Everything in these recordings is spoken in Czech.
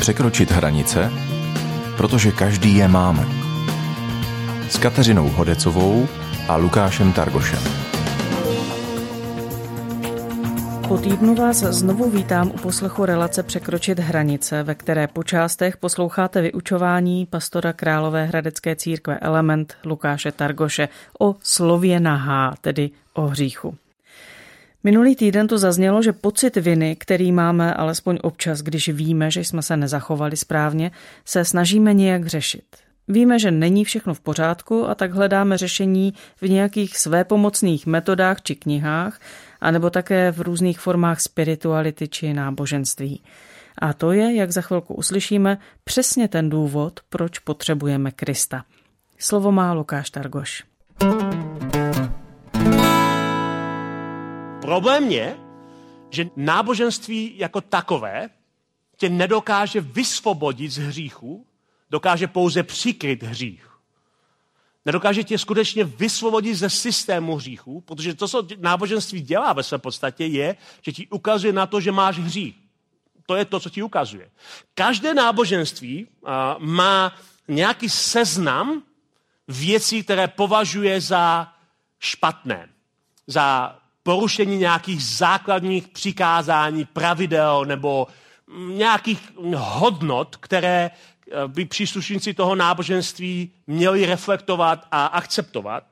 Překročit hranice, protože každý je máme. S Kateřinou Hodecovou a Lukášem Targošem. Po týdnu vás znovu vítám u poslechu relace Překročit hranice, ve které po částech posloucháte vyučování pastora Králové hradecké církve Element Lukáše Targoše o slově nahá, tedy o hříchu. Minulý týden to zaznělo, že pocit viny, který máme alespoň občas, když víme, že jsme se nezachovali správně, se snažíme nějak řešit. Víme, že není všechno v pořádku a tak hledáme řešení v nějakých svépomocných metodách či knihách, anebo také v různých formách spirituality či náboženství. A to je, jak za chvilku uslyšíme, přesně ten důvod, proč potřebujeme Krista. Slovo má Lukáš Targoš. Problém je, že náboženství jako takové tě nedokáže vysvobodit z hříchu, dokáže pouze přikryt hřích. Nedokáže tě skutečně vysvobodit ze systému hříchu, protože to, co náboženství dělá ve své podstatě, je, že ti ukazuje na to, že máš hřích. To je to, co ti ukazuje. Každé náboženství má nějaký seznam věcí, které považuje za špatné, za porušení nějakých základních přikázání, pravidel nebo nějakých hodnot, které by příslušníci toho náboženství měli reflektovat a akceptovat.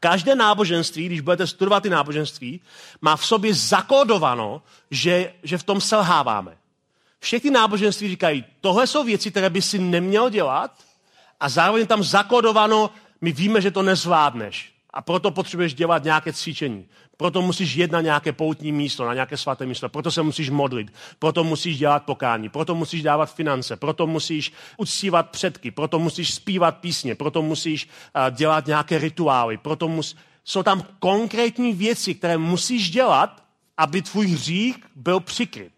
Každé náboženství, když budete studovat ty náboženství, má v sobě zakódováno, že, že v tom selháváme. Všechny náboženství říkají, tohle jsou věci, které by si neměl dělat a zároveň tam zakódováno, my víme, že to nezvládneš a proto potřebuješ dělat nějaké cvičení. Proto musíš jít na nějaké poutní místo, na nějaké svaté místo. Proto se musíš modlit. Proto musíš dělat pokání. Proto musíš dávat finance. Proto musíš uctívat předky. Proto musíš zpívat písně. Proto musíš uh, dělat nějaké rituály. Proto mus... Jsou tam konkrétní věci, které musíš dělat, aby tvůj hřích byl přikryt.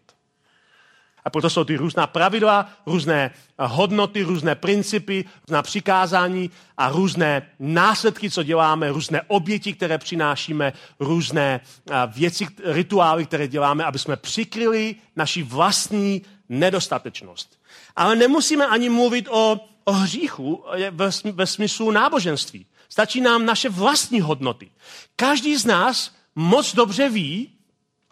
A proto jsou ty různá pravidla, různé hodnoty, různé principy, různá přikázání a různé následky, co děláme, různé oběti, které přinášíme, různé věci, rituály, které děláme, aby jsme přikryli naši vlastní nedostatečnost. Ale nemusíme ani mluvit o, o hříchu ve, ve smyslu náboženství. Stačí nám naše vlastní hodnoty. Každý z nás moc dobře ví,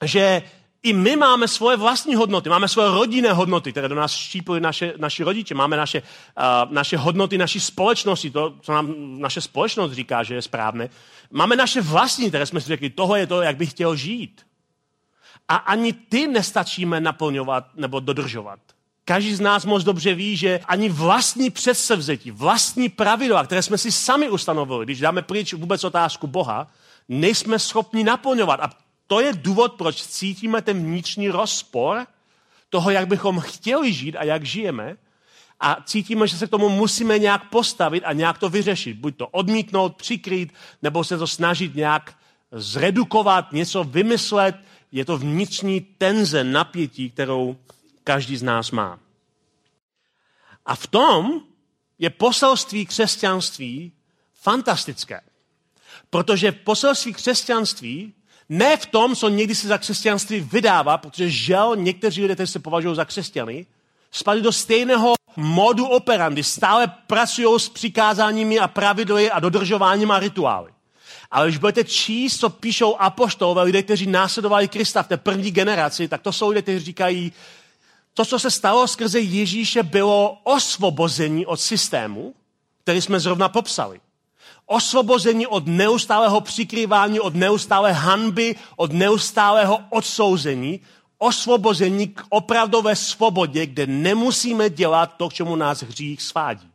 že i my máme svoje vlastní hodnoty, máme svoje rodinné hodnoty, které do nás štípili naše, naši rodiče, máme naše, uh, naše hodnoty naší společnosti, to, co nám naše společnost říká, že je správné. Máme naše vlastní, které jsme si řekli, tohle je to, jak bych chtěl žít. A ani ty nestačíme naplňovat nebo dodržovat. Každý z nás moc dobře ví, že ani vlastní předsevzetí, vlastní pravidla, které jsme si sami ustanovili, když dáme pryč vůbec otázku Boha, nejsme schopni naplňovat. A to je důvod, proč cítíme ten vnitřní rozpor toho, jak bychom chtěli žít a jak žijeme. A cítíme, že se k tomu musíme nějak postavit a nějak to vyřešit. Buď to odmítnout, přikrýt, nebo se to snažit nějak zredukovat, něco vymyslet. Je to vnitřní tenze, napětí, kterou každý z nás má. A v tom je poselství křesťanství fantastické. Protože poselství křesťanství ne v tom, co někdy se za křesťanství vydává, protože žel někteří lidé, kteří se považují za křesťany, spadli do stejného modu operandy. Stále pracují s přikázáními a pravidly a dodržováním a rituály. Ale když budete číst, co píšou apoštolové, lidé, kteří následovali Krista v té první generaci, tak to jsou lidé, kteří říkají, to, co se stalo skrze Ježíše, bylo osvobození od systému, který jsme zrovna popsali osvobození od neustálého přikrývání, od neustálé hanby, od neustálého odsouzení, osvobození k opravdové svobodě, kde nemusíme dělat to, k čemu nás hřích svádí.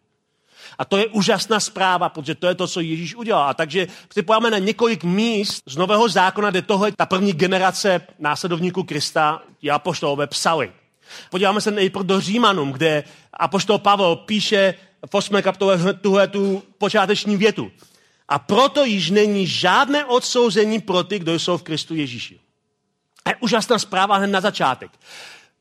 A to je úžasná zpráva, protože to je to, co Ježíš udělal. A takže si pojáme na několik míst z Nového zákona, kde tohle ta první generace následovníků Krista, ti apoštolové, psali. Podíváme se nejprve do Římanům, kde apoštol Pavel píše v 8. kapitole tuhle tu počáteční větu. A proto již není žádné odsouzení pro ty, kdo jsou v Kristu Ježíši. A je úžasná zpráva hned na začátek.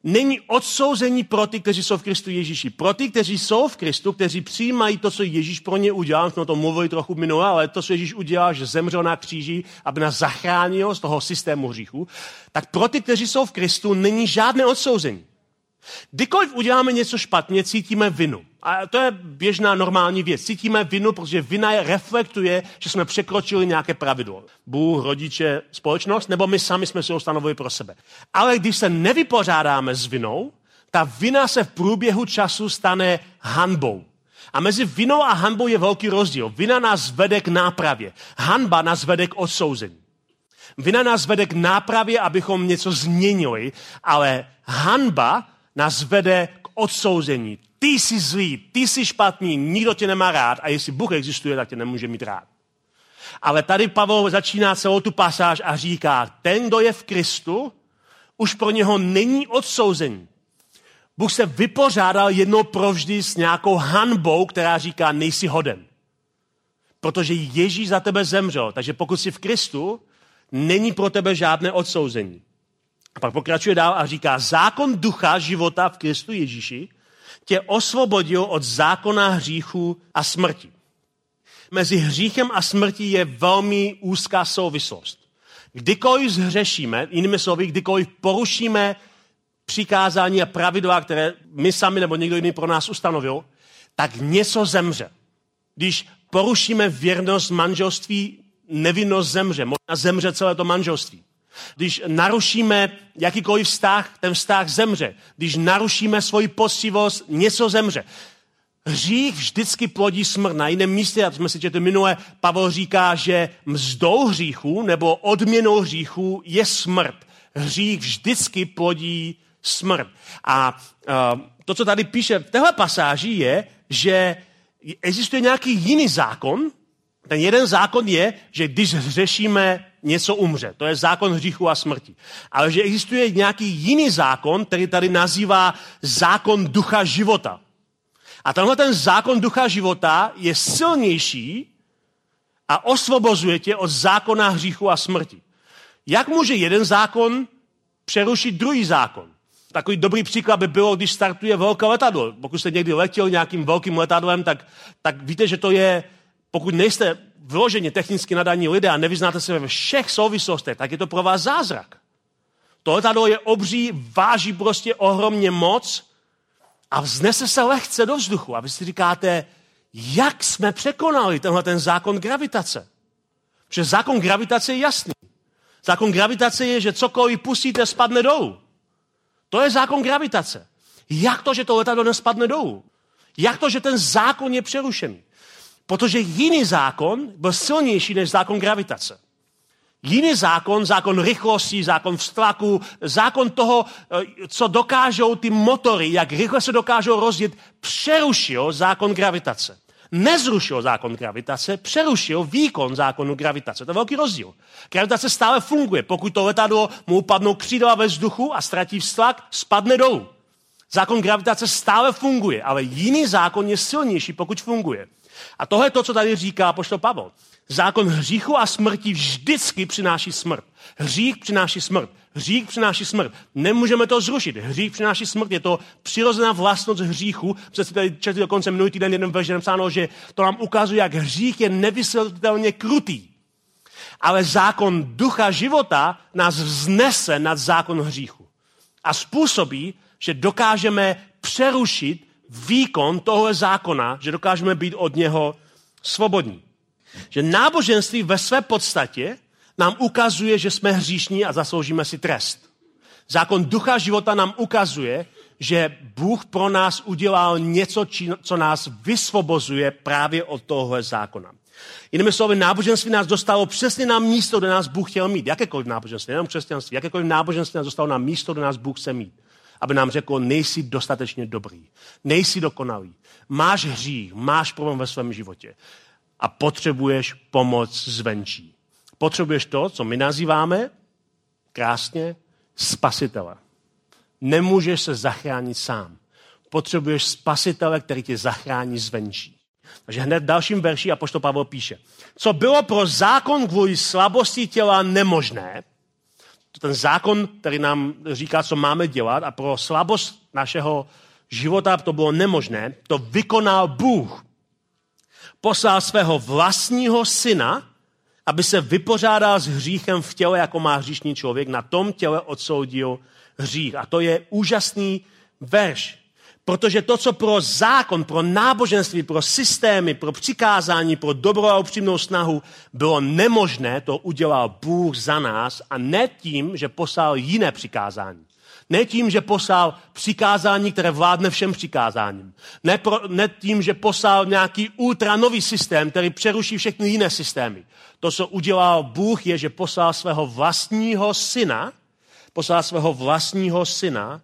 není odsouzení pro ty, kteří jsou v Kristu Ježíši. Pro ty, kteří jsou v Kristu, kteří přijímají to, co Ježíš pro ně udělal, jsme o tom mluvili trochu minule, ale to, co Ježíš udělal, že zemřel na kříži, aby nás zachránil z toho systému hříchu, tak pro ty, kteří jsou v Kristu, není žádné odsouzení. Kdykoliv uděláme něco špatně, cítíme vinu. A to je běžná normální věc. Cítíme vinu, protože vina je reflektuje, že jsme překročili nějaké pravidlo. Bůh, rodiče, společnost, nebo my sami jsme si ho stanovili pro sebe. Ale když se nevypořádáme s vinou, ta vina se v průběhu času stane hanbou. A mezi vinou a hanbou je velký rozdíl. Vina nás vede k nápravě. Hanba nás vede k odsouzení. Vina nás vede k nápravě, abychom něco změnili, ale hanba nás vede k odsouzení. Ty jsi zlý, ty jsi špatný, nikdo tě nemá rád a jestli Bůh existuje, tak tě nemůže mít rád. Ale tady Pavel začíná celou tu pasáž a říká, ten, kdo je v Kristu, už pro něho není odsouzení. Bůh se vypořádal jednou provždy s nějakou hanbou, která říká, nejsi hoden. Protože Ježíš za tebe zemřel. Takže pokud jsi v Kristu, není pro tebe žádné odsouzení. A pak pokračuje dál a říká, zákon ducha života v Kristu Ježíši tě osvobodil od zákona hříchu a smrti. Mezi hříchem a smrtí je velmi úzká souvislost. Kdykoliv zhřešíme, jinými slovy, kdykoliv porušíme přikázání a pravidla, které my sami nebo někdo jiný pro nás ustanovil, tak něco zemře. Když porušíme věrnost manželství, nevinnost zemře. Možná zemře celé to manželství. Když narušíme jakýkoliv vztah, ten vztah zemře. Když narušíme svoji poctivost, něco zemře. Hřích vždycky plodí smrt. Na jiném místě, jak jsme si četli minule, Pavel říká, že mzdou hříchu nebo odměnou hříchu je smrt. Hřích vždycky plodí smrt. A uh, to, co tady píše v téhle pasáži, je, že existuje nějaký jiný zákon. Ten jeden zákon je, že když hřešíme, něco umře. To je zákon hříchu a smrti. Ale že existuje nějaký jiný zákon, který tady nazývá zákon ducha života. A tenhle ten zákon ducha života je silnější a osvobozuje tě od zákona hříchu a smrti. Jak může jeden zákon přerušit druhý zákon? Takový dobrý příklad by bylo, když startuje velké letadlo. Pokud jste někdy letěl nějakým velkým letadlem, tak, tak víte, že to je, pokud nejste vyloženě technicky nadaní lidé a nevyznáte se ve všech souvislostech, tak je to pro vás zázrak. To letadlo je obří, váží prostě ohromně moc a vznese se lehce do vzduchu. A vy si říkáte, jak jsme překonali tenhle ten zákon gravitace. Protože zákon gravitace je jasný. Zákon gravitace je, že cokoliv pustíte, spadne dolů. To je zákon gravitace. Jak to, že to letadlo nespadne dolů? Jak to, že ten zákon je přerušený? Protože jiný zákon byl silnější než zákon gravitace. Jiný zákon, zákon rychlosti, zákon vztlaku, zákon toho, eh, co dokážou ty motory, jak rychle se dokážou rozjet, přerušil zákon gravitace. Nezrušil zákon gravitace, přerušil výkon zákonu gravitace. To je velký rozdíl. Gravitace stále funguje. Pokud to letadlo mu upadnou křídla ve vzduchu a ztratí vztlak, spadne dolů. Zákon gravitace stále funguje, ale jiný zákon je silnější, pokud funguje. A tohle je to, co tady říká poštol Pavel. Zákon hříchu a smrti vždycky přináší smrt. Hřích přináší smrt. Hřích přináší smrt. Nemůžeme to zrušit. Hřích přináší smrt. Je to přirozená vlastnost hříchu. Protože si tady četli dokonce minulý týden jeden verš napsáno, že to nám ukazuje, jak hřích je nevysvětlitelně krutý. Ale zákon ducha života nás vznese nad zákon hříchu. A způsobí, že dokážeme přerušit výkon tohle zákona, že dokážeme být od něho svobodní. Že náboženství ve své podstatě nám ukazuje, že jsme hříšní a zasloužíme si trest. Zákon ducha života nám ukazuje, že Bůh pro nás udělal něco, co nás vysvobozuje právě od tohohle zákona. Jinými slovy, náboženství nás dostalo přesně na místo, kde nás Bůh chtěl mít. Jakékoliv náboženství, nejenom křesťanství, jakékoliv náboženství nás dostalo na místo, kde nás Bůh chce mít aby nám řekl, nejsi dostatečně dobrý, nejsi dokonalý, máš hřích, máš problém ve svém životě a potřebuješ pomoc zvenčí. Potřebuješ to, co my nazýváme krásně spasitele. Nemůžeš se zachránit sám. Potřebuješ spasitele, který tě zachrání zvenčí. Takže hned v dalším verši pošto Pavel píše, co bylo pro zákon kvůli slabosti těla nemožné, ten zákon, který nám říká, co máme dělat a pro slabost našeho života to bylo nemožné, to vykonal Bůh. Poslal svého vlastního syna, aby se vypořádal s hříchem v těle, jako má hříšný člověk, na tom těle odsoudil hřích. A to je úžasný verš. Protože to, co pro zákon, pro náboženství, pro systémy, pro přikázání, pro dobrou a upřímnou snahu bylo nemožné, to udělal Bůh za nás a ne tím, že poslal jiné přikázání. Ne tím, že poslal přikázání, které vládne všem přikázáním. Ne, pro, ne tím, že poslal nějaký ultranový systém, který přeruší všechny jiné systémy. To, co udělal Bůh, je, že poslal svého vlastního syna, poslal svého vlastního syna,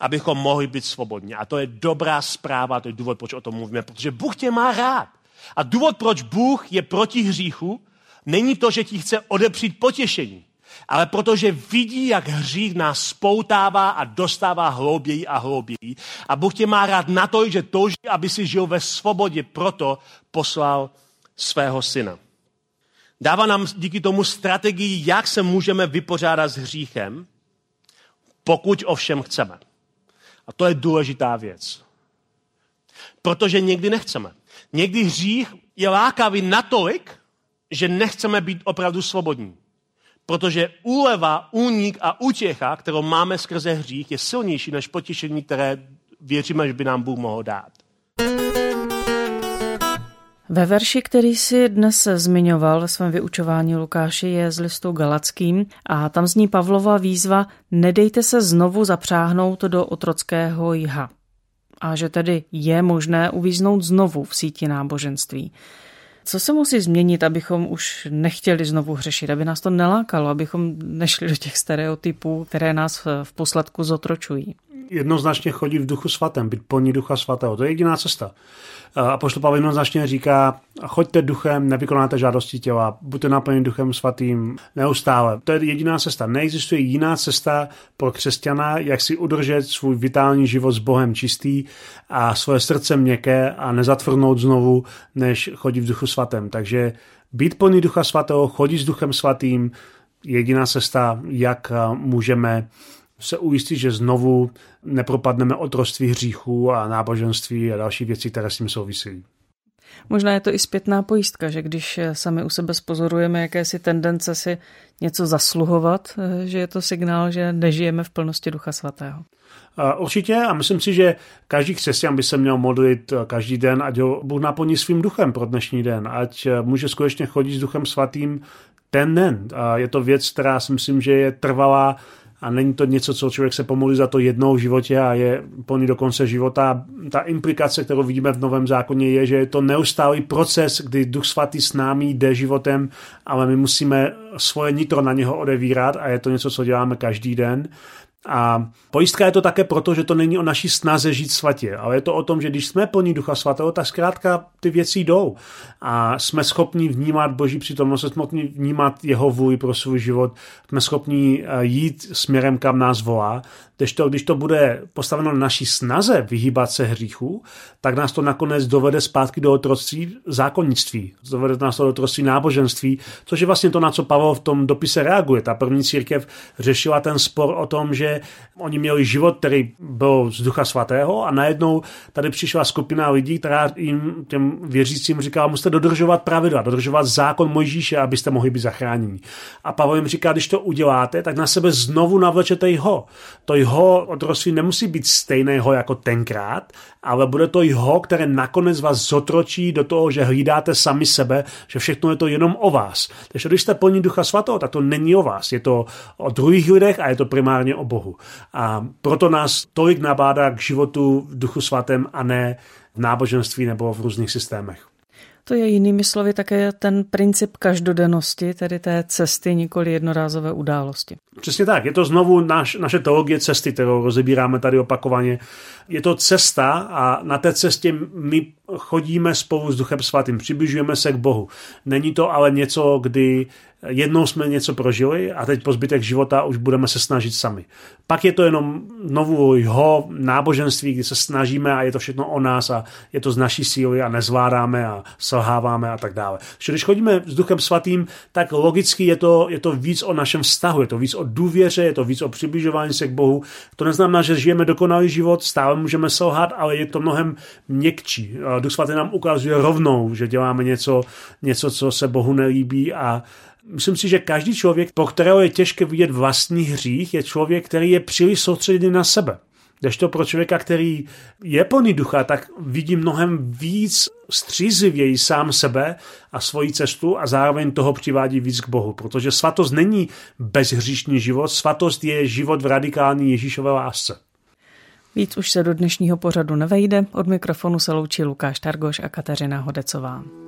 abychom mohli být svobodní. A to je dobrá zpráva, to je důvod, proč o tom mluvíme, protože Bůh tě má rád. A důvod, proč Bůh je proti hříchu, není to, že ti chce odepřít potěšení, ale protože vidí, jak hřích nás spoutává a dostává hlouběji a hlouběji. A Bůh tě má rád na to, že touží, aby si žil ve svobodě, proto poslal svého syna. Dává nám díky tomu strategii, jak se můžeme vypořádat s hříchem, pokud ovšem chceme. A to je důležitá věc. Protože někdy nechceme. Někdy hřích je lákavý natolik, že nechceme být opravdu svobodní. Protože úleva, únik a útěcha, kterou máme skrze hřích, je silnější než potěšení, které věříme, že by nám Bůh mohl dát. Ve verši, který si dnes zmiňoval ve svém vyučování Lukáši, je z listu Galackým a tam zní Pavlova výzva Nedejte se znovu zapřáhnout do otrockého jha. A že tedy je možné uvíznout znovu v síti náboženství. Co se musí změnit, abychom už nechtěli znovu hřešit, aby nás to nelákalo, abychom nešli do těch stereotypů, které nás v posledku zotročují? Jednoznačně chodit v duchu svatém, být plní ducha svatého. To je jediná cesta. A poštol Pavel jednoznačně říká, choďte duchem, nevykonáte žádosti těla, buďte naplněni duchem svatým neustále. To je jediná cesta. Neexistuje jiná cesta pro křesťana, jak si udržet svůj vitální život s Bohem čistý a svoje srdce měkké a nezatvrdnout znovu, než chodit v duchu svatém. Takže být plný ducha svatého, chodit s duchem svatým, jediná cesta, jak můžeme se ujistit, že znovu nepropadneme otroství hříchů a náboženství a další věci, které s tím souvisí. Možná je to i zpětná pojistka, že když sami u sebe spozorujeme jakési tendence si něco zasluhovat, že je to signál, že nežijeme v plnosti Ducha Svatého. Určitě a myslím si, že každý křesťan by se měl modlit každý den, ať ho Bůh naplní svým duchem pro dnešní den, ať může skutečně chodit s duchem svatým ten den. A je to věc, která si myslím, že je trvalá a není to něco, co člověk se pomolí za to jednou v životě a je plný do konce života. Ta implikace, kterou vidíme v Novém zákoně, je, že je to neustálý proces, kdy Duch Svatý s námi jde životem, ale my musíme svoje nitro na něho odevírat a je to něco, co děláme každý den. A pojistka je to také proto, že to není o naší snaze žít svatě, ale je to o tom, že když jsme plní Ducha Svatého, tak zkrátka ty věci jdou. A jsme schopni vnímat Boží přítomnost, jsme schopni vnímat jeho vůli pro svůj život, jsme schopni eh, jít směrem, kam nás volá. Když to, když to bude postaveno na naší snaze vyhýbat se hříchu, tak nás to nakonec dovede zpátky do otroctví zákonnictví, dovede nás to do otroctví náboženství, což je vlastně to, na co Pavel v tom dopise reaguje. Ta první církev řešila ten spor o tom, že oni měli život, který byl z ducha svatého a najednou tady přišla skupina lidí, která jim, těm věřícím říkala, musíte dodržovat pravidla, dodržovat zákon Mojžíše, abyste mohli být zachráněni. A Pavel jim říká, když to uděláte, tak na sebe znovu navlečete jeho. To jeho otroctví nemusí být stejného jako tenkrát, ale bude to jeho, které nakonec vás zotročí do toho, že hlídáte sami sebe, že všechno je to jenom o vás. Takže když jste plní ducha svatého, tak to není o vás. Je to o druhých lidech a je to primárně o Bohu. A proto nás tolik nabádá k životu v duchu svatém a ne v náboženství nebo v různých systémech. To je jinými slovy také ten princip každodennosti, tedy té cesty, nikoli jednorázové události. Přesně tak. Je to znovu naš, naše teologie cesty, kterou rozebíráme tady opakovaně. Je to cesta a na té cestě my chodíme spolu s Duchem Svatým, přibližujeme se k Bohu. Není to ale něco, kdy jednou jsme něco prožili a teď po zbytek života už budeme se snažit sami. Pak je to jenom znovu jeho náboženství, kdy se snažíme a je to všechno o nás a je to z naší síly a nezvládáme a selháváme a tak dále. Takže když chodíme s Duchem Svatým, tak logicky je to, je to víc o našem vztahu, je to víc o důvěře, je to víc o přibližování se k Bohu. To neznamená, že žijeme dokonalý život, stále můžeme selhat, ale je to mnohem měkčí. Duch Svatý nám ukazuje rovnou, že děláme něco, něco co se Bohu nelíbí a Myslím si, že každý člověk, po kterého je těžké vidět vlastní hřích, je člověk, který je příliš soustředěný na sebe. to pro člověka, který je plný ducha, tak vidí mnohem víc střízivěji sám sebe a svoji cestu a zároveň toho přivádí víc k Bohu. Protože svatost není bezhříšný život, svatost je život v radikální Ježíšové lásce. Víc už se do dnešního pořadu nevejde. Od mikrofonu se loučí Lukáš Targoš a Kateřina Hodecová.